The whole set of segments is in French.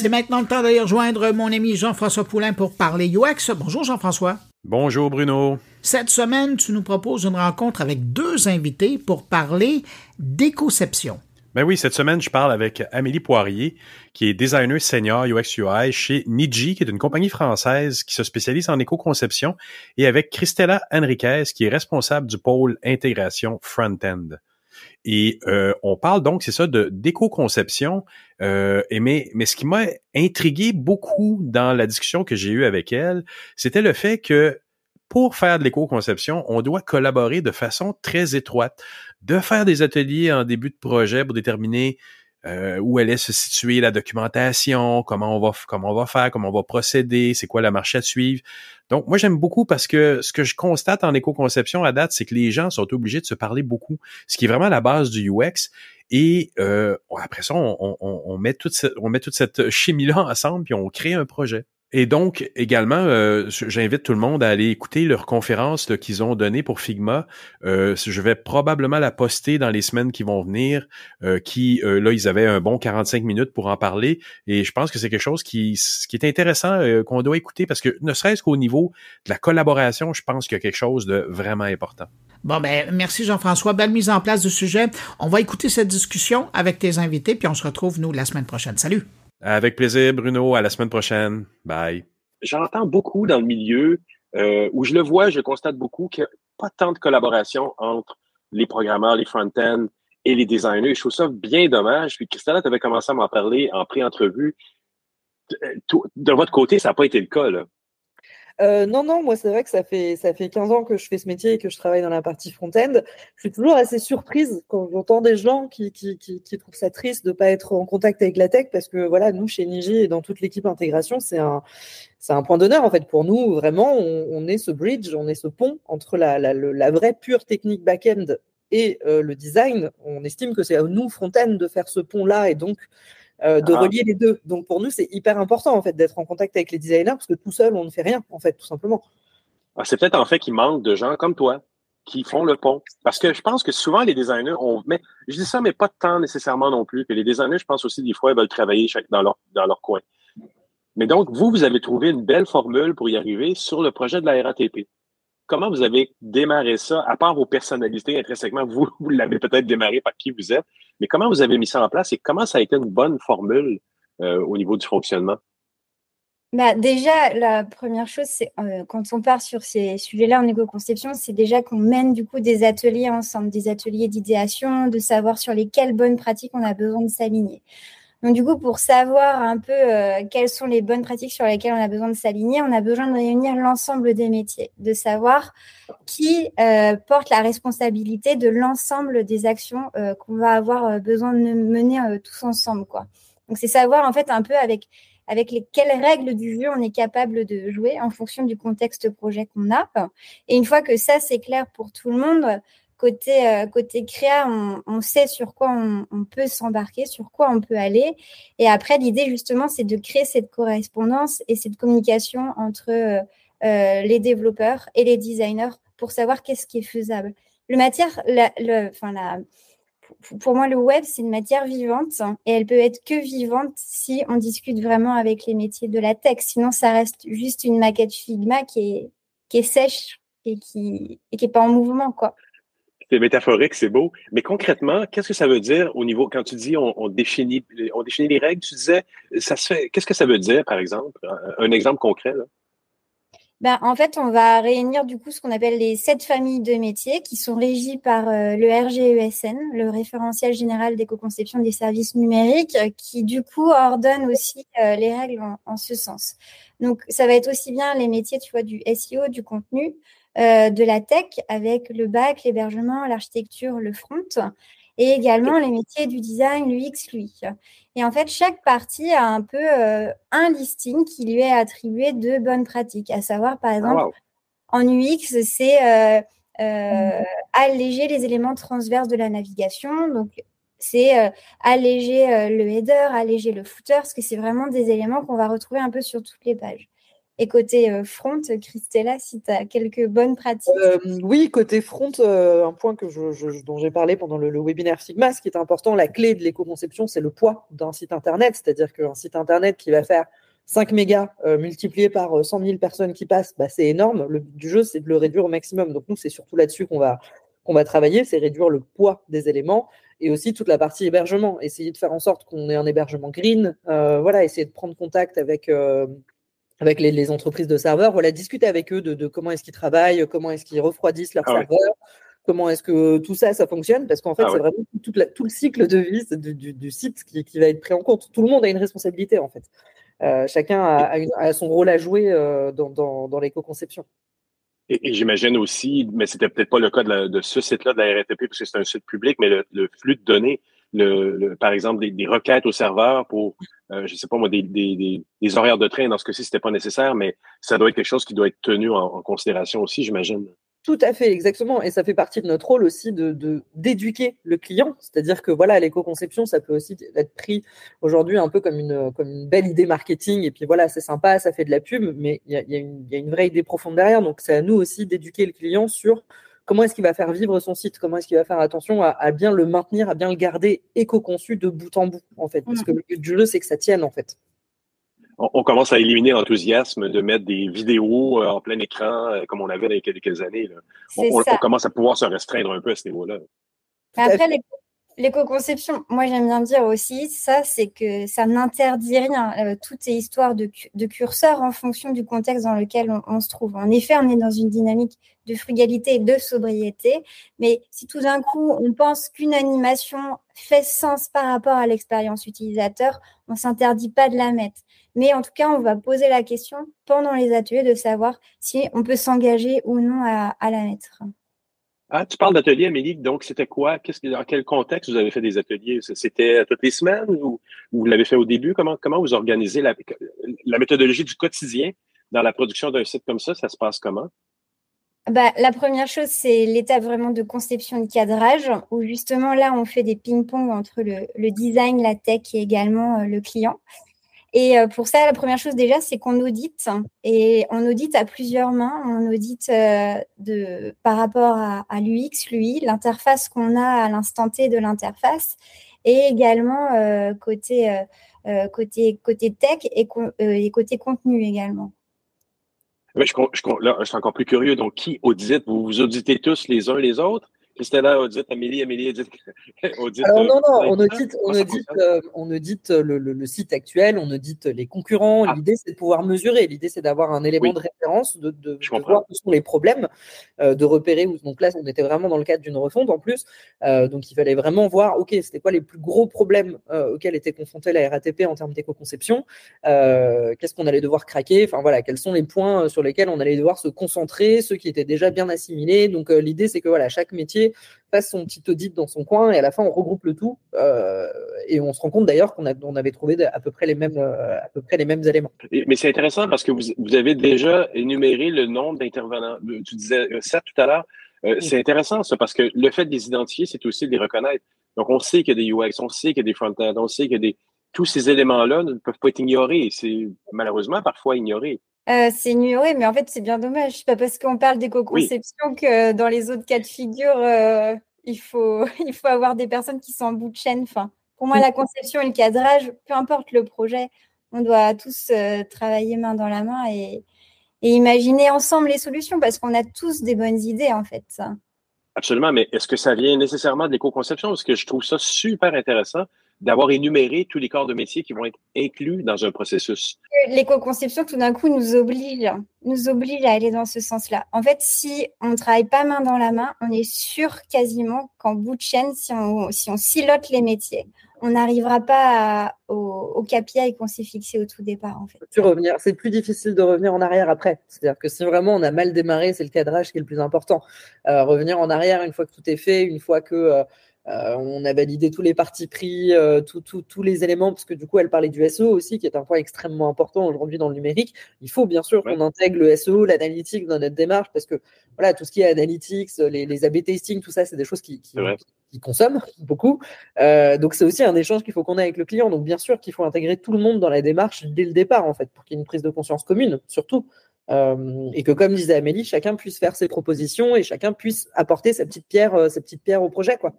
C'est maintenant le temps d'aller rejoindre mon ami Jean-François Poulain pour parler UX. Bonjour Jean-François. Bonjour Bruno. Cette semaine, tu nous proposes une rencontre avec deux invités pour parler d'écoception. Ben oui, cette semaine, je parle avec Amélie Poirier, qui est designer senior UX UI chez Niji, qui est une compagnie française qui se spécialise en éco-conception, et avec Christella Henriquez, qui est responsable du pôle intégration front-end. Et euh, on parle donc, c'est ça, d'éco-conception. Euh, mais, mais ce qui m'a intrigué beaucoup dans la discussion que j'ai eue avec elle, c'était le fait que pour faire de l'éco-conception, on doit collaborer de façon très étroite, de faire des ateliers en début de projet pour déterminer euh, où allait se situer la documentation, comment on va comment on va faire, comment on va procéder, c'est quoi la marche à suivre. Donc moi j'aime beaucoup parce que ce que je constate en éco-conception à date, c'est que les gens sont obligés de se parler beaucoup, ce qui est vraiment la base du UX. Et euh, après ça, on, met toute cette, on met toute cette chimie là ensemble puis on crée un projet. Et donc, également, euh, j'invite tout le monde à aller écouter leur conférence qu'ils ont donnée pour Figma. Euh, je vais probablement la poster dans les semaines qui vont venir, euh, qui, là, ils avaient un bon 45 minutes pour en parler. Et je pense que c'est quelque chose qui, qui est intéressant, qu'on doit écouter, parce que ne serait-ce qu'au niveau de la collaboration, je pense qu'il y a quelque chose de vraiment important. Bon, ben, merci Jean-François. Belle mise en place du sujet. On va écouter cette discussion avec tes invités, puis on se retrouve, nous, la semaine prochaine. Salut! Avec plaisir, Bruno. À la semaine prochaine. Bye. J'entends beaucoup dans le milieu euh, où je le vois, je constate beaucoup qu'il n'y a pas tant de collaboration entre les programmeurs, les front-end et les designers. Je trouve ça bien dommage. Puis Christelle, tu avais commencé à m'en parler en pré-entrevue. De votre côté, ça n'a pas été le cas. Là. Euh, non, non, moi c'est vrai que ça fait ça fait 15 ans que je fais ce métier et que je travaille dans la partie front-end. Je suis toujours assez surprise quand j'entends des gens qui, qui, qui, trouvent ça triste de pas être en contact avec la tech parce que voilà, nous chez Niji et dans toute l'équipe intégration, c'est un c'est un point d'honneur en fait pour nous. Vraiment, on, est ce bridge, on est ce pont entre la, la, la vraie pure technique back-end et euh, le design. On estime que c'est à nous front-end de faire ce pont là et donc euh, de ah. relier les deux. Donc pour nous, c'est hyper important en fait d'être en contact avec les designers parce que tout seul, on ne fait rien en fait, tout simplement. Ah, c'est peut-être en fait qu'il manque de gens comme toi qui font le pont. Parce que je pense que souvent les designers, on mais je dis ça, mais pas de temps nécessairement non plus. Et les designers, je pense aussi des fois, ils veulent travailler dans leur dans leur coin. Mais donc vous, vous avez trouvé une belle formule pour y arriver sur le projet de la RATP. Comment vous avez démarré ça, à part vos personnalités intrinsèquement, vous, vous l'avez peut-être démarré par qui vous êtes, mais comment vous avez mis ça en place et comment ça a été une bonne formule euh, au niveau du fonctionnement? Bah déjà, la première chose, c'est euh, quand on part sur ces sujets-là en éco-conception, c'est déjà qu'on mène du coup des ateliers ensemble, des ateliers d'idéation, de savoir sur lesquelles bonnes pratiques on a besoin de s'aligner. Donc du coup, pour savoir un peu euh, quelles sont les bonnes pratiques sur lesquelles on a besoin de s'aligner, on a besoin de réunir l'ensemble des métiers, de savoir qui euh, porte la responsabilité de l'ensemble des actions euh, qu'on va avoir besoin de mener tous ensemble, quoi. Donc c'est savoir en fait un peu avec avec les, quelles règles du jeu on est capable de jouer en fonction du contexte projet qu'on a. Et une fois que ça c'est clair pour tout le monde, Côté, euh, créa, on, sait sur quoi on, peut s'embarquer, sur quoi on peut aller. Et après, l'idée, justement, c'est de créer cette correspondance et cette communication entre euh, euh, les développeurs et les designers pour savoir qu'est-ce qui est faisable. Le matière, pour moi, le web, c'est une matière vivante et elle peut être que vivante si on discute vraiment avec les métiers de la tech. Sinon, ça reste juste une maquette Figma qui est, sèche et qui n'est pas en mouvement, quoi c'est métaphorique, c'est beau. Mais concrètement, qu'est-ce que ça veut dire au niveau, quand tu dis on, définit, on définit les règles, tu disais, ça se fait, qu'est-ce que ça veut dire, par exemple? Un, exemple concret, là? Ben, en fait, on va réunir du coup ce qu'on appelle les sept familles de métiers qui sont régies par euh, le RGESN, le référentiel général d'éco-conception des services numériques, qui du coup ordonne aussi euh, les règles en, en, ce sens. Donc, ça va être aussi bien les métiers, tu vois, du SEO, du contenu, euh, de la tech avec le bac, l'hébergement, l'architecture, le front, et également les métiers du design, l'UX, l'UI. Et en fait, chaque partie a un peu euh, un listing qui lui est attribué de bonnes pratiques, à savoir, par exemple, en UX, c'est euh, mmh. alléger les éléments transverses de la navigation. Donc, c'est alléger le header, alléger le footer, parce que c'est vraiment des éléments qu'on va retrouver un peu sur toutes les pages. Et côté front, Christella, si tu as quelques bonnes pratiques. oui, côté front, un point dont j'ai parlé pendant le, webinaire Sigma, ce qui est important, la clé de l'éco-conception, c'est le poids d'un site internet. C'est-à-dire qu'un site internet qui va faire 5 mégas multiplié par 100 000 personnes qui passent, bah, c'est énorme. Le but du jeu, c'est de le réduire au maximum. Donc nous, c'est surtout là-dessus qu'on va, va travailler, c'est réduire le poids des éléments et aussi toute la partie hébergement. Essayer de faire en sorte qu'on ait un hébergement green. Euh, voilà, essayer de prendre contact avec euh, avec les, entreprises de serveurs. Voilà, discuter avec eux de, comment est-ce qu'ils travaillent, comment est-ce qu'ils refroidissent leurs ah serveurs. Comment est-ce que tout ça, ça fonctionne Parce qu'en fait, ah c'est vraiment tout, tout, le cycle de vie du, site qui, qui, va être pris en compte. Tout le monde a une responsabilité, en fait. Euh, chacun a, son rôle à jouer dans, dans, dans l'éco-conception. Et, j'imagine aussi, mais c'était peut-être pas le cas de, ce site-là de la RATP parce que c'est un site public, mais le, flux de données, par exemple des, requêtes au serveur pour, euh, je sais pas moi, des, des, horaires de train. Dans ce cas-ci, c'était pas nécessaire, mais ça doit être quelque chose qui doit être tenu en considération aussi, j'imagine. Tout à fait, exactement. Et ça fait partie de notre rôle aussi de d'éduquer le client. C'est-à-dire que voilà, l'éco-conception, ça peut aussi être pris aujourd'hui un peu comme une, comme une belle idée marketing. Et puis voilà, c'est sympa, ça fait de la pub, mais il y a, une vraie idée profonde derrière. Donc c'est à nous aussi d'éduquer le client sur comment est-ce qu'il va faire vivre son site, comment est-ce qu'il va faire attention à, bien le maintenir, à bien le garder éco-conçu de bout en bout, en fait? Parce que le but du jeu, c'est que ça tienne, en fait on, commence à éliminer l'enthousiasme de mettre des vidéos euh, en plein écran euh, comme on avait il y a quelques années. On, commence à pouvoir se restreindre un peu à ce niveau-là. Après, l'éco-conception, moi j'aime bien dire aussi, ça, c'est que ça n'interdit rien. Euh, tout est histoire de, curseur en fonction du contexte dans lequel on, se trouve. En effet, on est dans une dynamique de frugalité et de sobriété, mais si tout d'un coup on pense qu'une animation fait sens par rapport à l'expérience utilisateur, on ne s'interdit pas de la mettre. Mais en tout cas, on va poser la question pendant les ateliers de savoir si on peut s'engager ou non à, la mettre. Ah, tu parles d'ateliers, Amélie. Donc, c'était quoi? Qu'est-ce, dans quel contexte vous avez fait des ateliers? C'était toutes les semaines ou, vous l'avez fait au début? Comment, comment vous organisez la, la méthodologie du quotidien dans la production d'un site comme ça? Ça se passe comment? Bah, la première chose, c'est l'étape vraiment de conception de cadrage, où justement là, on fait des ping-pong entre le, le, design, la tech et également euh, le client. Et euh, pour ça, la première chose déjà, c'est qu'on audite. Et on audite à plusieurs mains. On audite euh, de, par rapport à, l'UX, l'UI, l'interface qu'on a à l'instant T de l'interface, et également euh, côté, côté, côté tech et, côté contenu également. je, je, là, je suis encore plus curieux. Donc, qui audite? Vous vous auditez tous les uns les autres? Christella audite, Amélie, Amélie audite. audite Alors non, non, on audite, on audite, euh, on audite le, le, site actuel, on audite les concurrents. Ah. L'idée, c'est de pouvoir mesurer. L'idée, c'est d'avoir un élément de référence, de, de, voir où sont les problèmes, euh, de repérer. Où, donc là, on était vraiment dans le cadre d'une refonte en plus. Euh, donc il fallait vraiment voir, OK, c'était quoi les plus gros problèmes auxquels était confrontée la RATP en termes d'éco-conception? Qu'est-ce qu'on allait devoir craquer? Enfin voilà, quels sont les points sur lesquels on allait devoir se concentrer, ceux qui étaient déjà bien assimilés. Donc l'idée, c'est que voilà, chaque métier fasse son petit audit dans son coin et à la fin on regroupe le tout euh, et on se rend compte d'ailleurs qu'on on avait trouvé à peu près les mêmes euh, à peu près les mêmes éléments. Mais c'est intéressant parce que vous, avez déjà énuméré le nombre d'intervenants. Tu disais ça tout à l'heure. Euh, c'est intéressant ça parce que le fait de les identifier, c'est aussi de les reconnaître. Donc on sait qu'il y a des UX, on sait qu'il y a des front-end, on sait qu'il y a des tous ces éléments-là ne peuvent pas être ignorés. C'est malheureusement parfois ignoré. Euh, c'est ignoré, mais en fait, c'est bien dommage. C'est pas parce qu'on parle d'éco-conception que dans les autres cas de figure, euh, il, faut, il faut avoir des personnes qui sont en bout de chaîne. Enfin, pour moi, la conception et le cadrage, peu importe le projet, on doit tous euh, travailler main dans la main et, et imaginer ensemble les solutions parce qu'on a tous des bonnes idées, en fait. Absolument, mais est-ce que ça vient nécessairement de l'éco-conception? Parce que je trouve ça super intéressant d'avoir énuméré tous les corps de métier qui vont être inclus dans un processus. L'éco-conception, tout d'un coup, nous oblige, nous oblige à aller dans ce sens-là. En fait, si on ne travaille pas main dans la main, on est sûr quasiment qu'en bout de chaîne, si on, si on silote les métiers, on n'arrivera pas au, au KPI qu'on s'est fixé au tout départ. En fait. revenir, c'est plus difficile de revenir en arrière après. C'est-à-dire que si vraiment on a mal démarré, c'est le cadrage qui est le plus important. Euh, revenir en arrière une fois que tout est fait, une fois que euh, euh, on a validé tous les partis pris, euh, tous les éléments, parce que du coup, elle parlait du SEO aussi, qui est un point extrêmement important aujourd'hui dans le numérique. Il faut bien sûr qu'on intègre le SEO, l'analytique dans notre démarche, parce que voilà, tout ce qui est analytics, les, les A-B testing, tout ça, c'est des choses qui, qui consomment beaucoup. Euh, donc c'est aussi un échange qu'il faut qu'on ait avec le client. Donc bien sûr qu'il faut intégrer tout le monde dans la démarche dès le départ en fait, pour qu'il y ait une prise de conscience commune, surtout. Euh, et que comme disait Amélie, chacun puisse faire ses propositions et chacun puisse apporter sa petite pierre, euh, sa petite pierre au projet, quoi.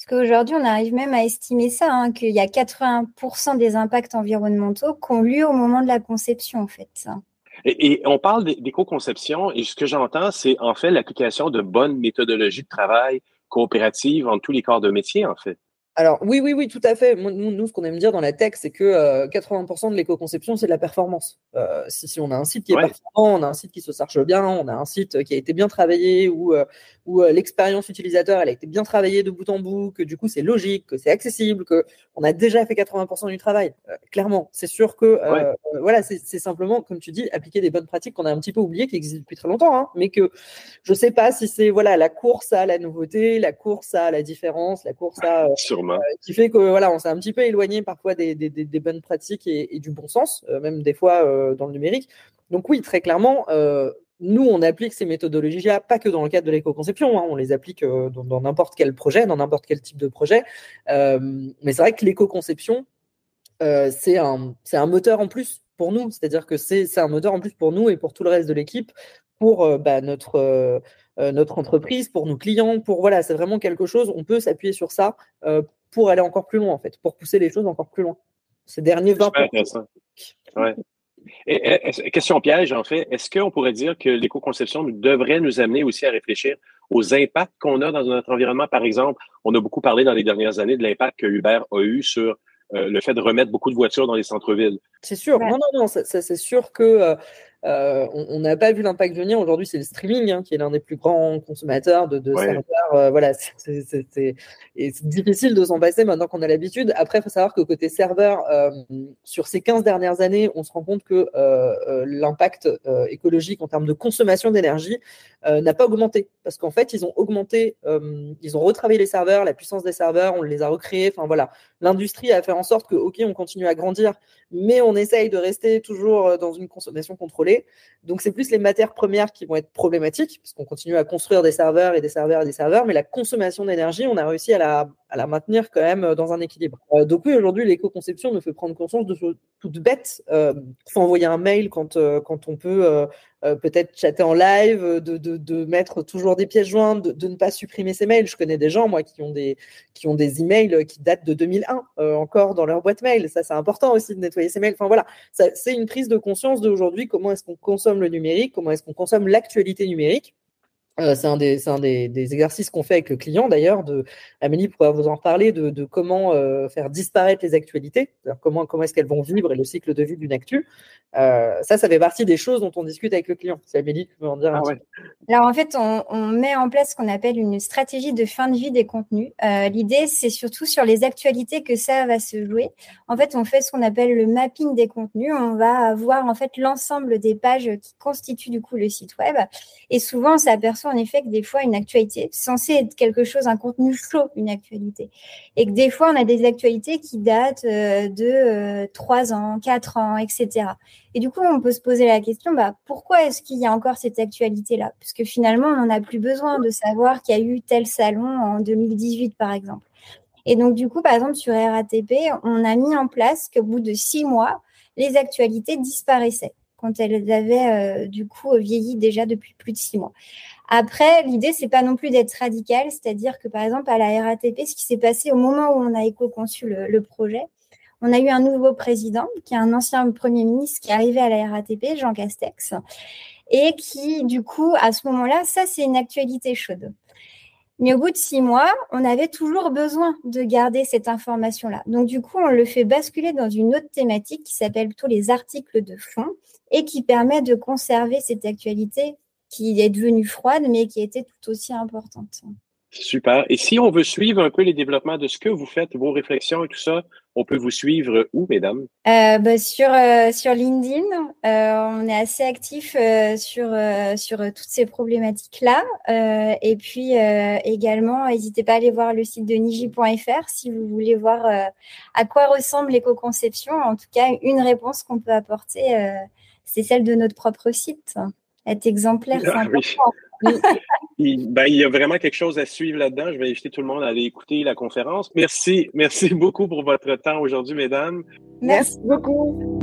Parce qu'aujourd'hui, on arrive même à estimer ça, hein, qu'il y a 80% des impacts environnementaux qui ont lieu au moment de la conception, en fait. Et, on parle d'éco-conception, et ce que j'entends, c'est en fait l'application de bonnes méthodologies de travail coopératives en tous les corps de métier, en fait. Alors oui, oui, oui, tout à fait. Nous, ce qu'on aime dire dans la tech, c'est que 80% euh, de l'éco-conception, c'est de la performance. Euh, si, on a un site qui est performant, on a un site qui se charge bien, on a un site qui a été bien travaillé, où, euh, où l'expérience utilisateur, elle a été bien travaillée de bout en bout, que du coup c'est logique, que c'est accessible, que on a déjà fait 80% du travail. clairement, c'est sûr que voilà, c'est simplement, comme tu dis, appliquer des bonnes pratiques qu'on a un petit peu oubliées, qui existent depuis très longtemps, hein, mais que je sais pas si c'est voilà la course à la nouveauté, la course à la différence, la course à euh, qui fait que voilà, on s'est un petit peu éloigné parfois des, bonnes pratiques et, du bon sens, euh, même des fois euh, dans le numérique. Donc oui, très clairement, nous, on applique ces méthodologies-là, pas que dans le cadre de l'éco-conception, hein, on les applique dans n'importe quel projet, dans n'importe quel type de projet. mais c'est vrai que l'éco-conception, c'est un moteur en plus pour nous, c'est-à-dire que c'est un moteur en plus pour nous et pour tout le reste de l'équipe, pour bah, notre, notre entreprise, pour nos clients, pour voilà, c'est vraiment quelque chose, on peut s'appuyer sur ça pour aller encore plus loin, en fait, pour pousser les choses encore plus loin. Ces derniers 20 ans. Ouais. Et, question piège, en fait, est-ce qu'on pourrait dire que l'éco-conception devrait nous amener aussi à réfléchir aux impacts qu'on a dans notre environnement? Par exemple, on a beaucoup parlé dans les dernières années de l'impact que Uber a eu sur euh, le fait de remettre beaucoup de voitures dans les centres-villes. C'est sûr. Non, non, non, c'est sûr que euh, on n'a pas vu l'impact venir. Aujourd'hui, c'est le streaming hein, qui est l'un des plus grands consommateurs de, serveurs. Euh, voilà, c'est difficile de s'en passer maintenant qu'on a l'habitude. Après, il faut savoir que côté serveur, euh, sur ces 15 dernières années, on se rend compte que l'impact écologique en termes de consommation d'énergie n'a pas augmenté. Parce qu'en fait, ils ont augmenté, ils ont retravaillé les serveurs, la puissance des serveurs, on les a recréés. Enfin voilà, l'industrie a fait en sorte que, OK, on continue à grandir, mais on essaye de rester toujours dans une consommation contrôlée. Donc, c'est plus les matières premières qui vont être problématiques, parce qu'on continue à construire des serveurs et des serveurs et des serveurs, mais la consommation d'énergie, on a réussi à la, à la maintenir quand même euh, dans un équilibre. Euh, donc oui, aujourd'hui, l'éco-conception nous fait prendre conscience de choses toutes bêtes. Euh, faut envoyer un mail quand, quand on peut peut-être chatter en live, de, de, mettre toujours des pièces jointes, de, de, ne pas supprimer ses mails. Je connais des gens, moi, qui ont des, qui ont des emails qui datent de 2001 encore dans leur boîte mail. Ça, c'est important aussi de nettoyer ses mails. Enfin voilà, c'est une prise de conscience d'aujourd'hui. Comment est-ce qu'on consomme le numérique? Comment est-ce qu'on consomme l'actualité numérique? Euh, c'est un, des, un des, des, exercices qu'on fait avec le client d'ailleurs. Amélie pourra vous en parler de, de comment euh, faire disparaître les actualités, comment, comment est-ce qu'elles vont vivre et le cycle de vie d'une actu. Euh, ça, ça fait partie des choses dont on discute avec le client. C'est Amélie, tu peux en dire un ah Alors en fait, on, on, met en place ce qu'on appelle une stratégie de fin de vie des contenus. L'idée, c'est surtout sur les actualités que ça va se jouer. En fait, on fait ce qu'on appelle le mapping des contenus. On va avoir en fait l'ensemble des pages qui constituent du coup le site web. Et souvent, on s'aperçoit en effet que des fois, une actualité censée être quelque chose, un contenu chaud, une actualité. Et que des fois, on a des actualités qui datent euh, de 3 euh, ans, 4 ans, etc. Et du coup, on peut se poser la question, bah, pourquoi est-ce qu'il y a encore cette actualité-là? Parce que finalement, on n'en a plus besoin de savoir qu'il y a eu tel salon en 2018, par exemple. Et donc, du coup, par exemple, sur RATP, on a mis en place qu'au bout de six mois, les actualités disparaissaient quand elles avaient euh, du coup vieilli déjà depuis plus de six mois. Après, l'idée, c'est pas non plus d'être radical, c'est-à-dire que par exemple, à la RATP, ce qui s'est passé au moment où on a éco-conçu le, projet, on a eu un nouveau président, qui est un ancien Premier ministre qui est arrivé à la RATP, Jean Castex, et qui, du coup, à ce moment-là, ça, c'est une actualité chaude. Mais au bout de six mois, on avait toujours besoin de garder cette information-là. Donc, du coup, on le fait basculer dans une autre thématique qui s'appelle plutôt les articles de fond et qui permet de conserver cette actualité qui est devenue froide, mais qui était tout aussi importante. Super. Et si on veut suivre un peu les développements de ce que vous faites, vos réflexions et tout ça, on peut vous suivre où, mesdames? Euh, bah, sur, euh, sur LinkedIn, euh, on est assez actif sur, sur toutes ces problématiques-là. et puis également, n'hésitez pas à aller voir le site de niji.fr si vous voulez voir à quoi ressemble l'éco-conception. En tout cas, une réponse qu'on peut apporter, c'est celle de notre propre site être exemplaire, c'est ah, important. il, ben, il y a vraiment quelque chose à suivre là-dedans. Je vais inviter tout le monde à aller écouter la conférence. Merci, merci beaucoup pour votre temps aujourd'hui, mesdames. Merci beaucoup.